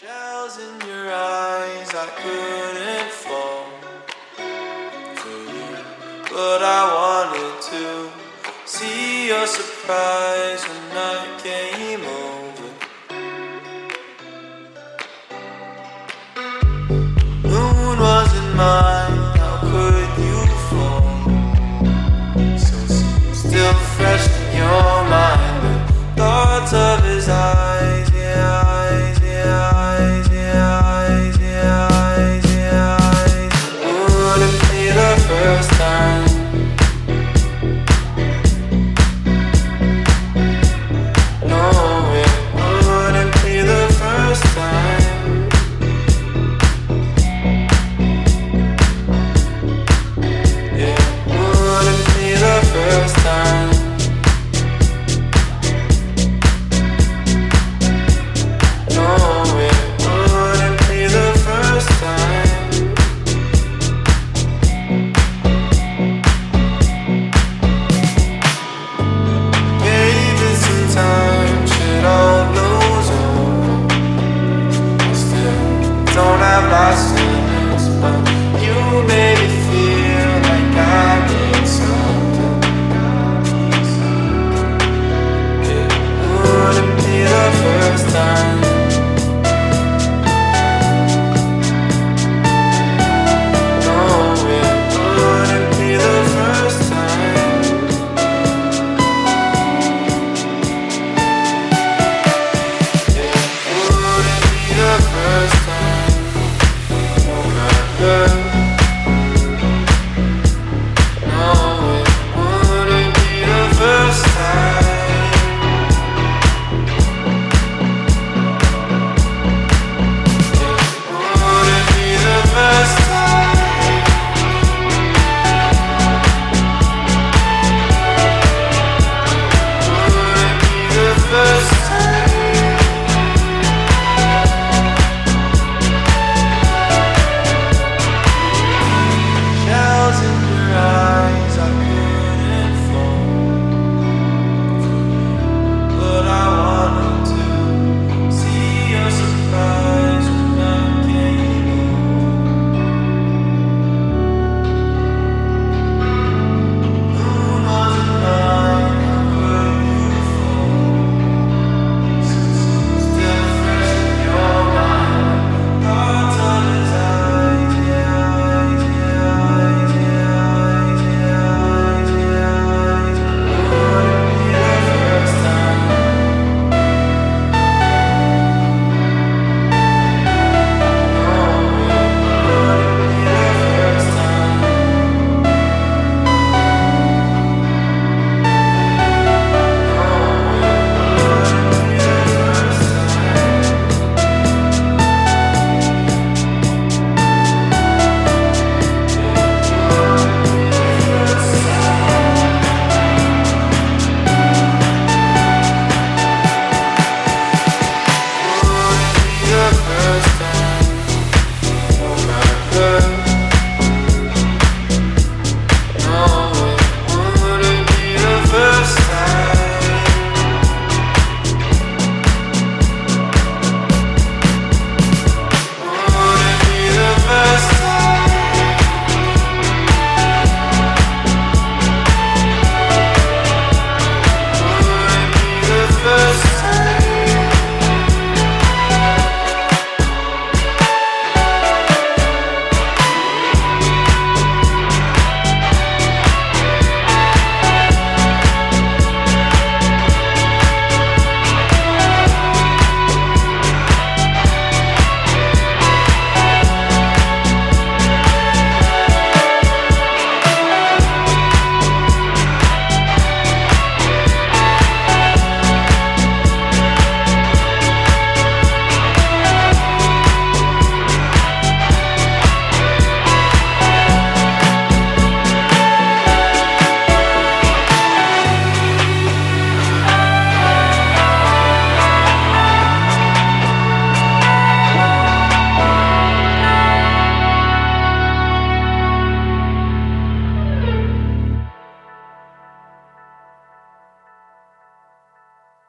Shells in your eyes, I couldn't fall to you, but I wanted to see your surprise when night came over. Moon was in mine.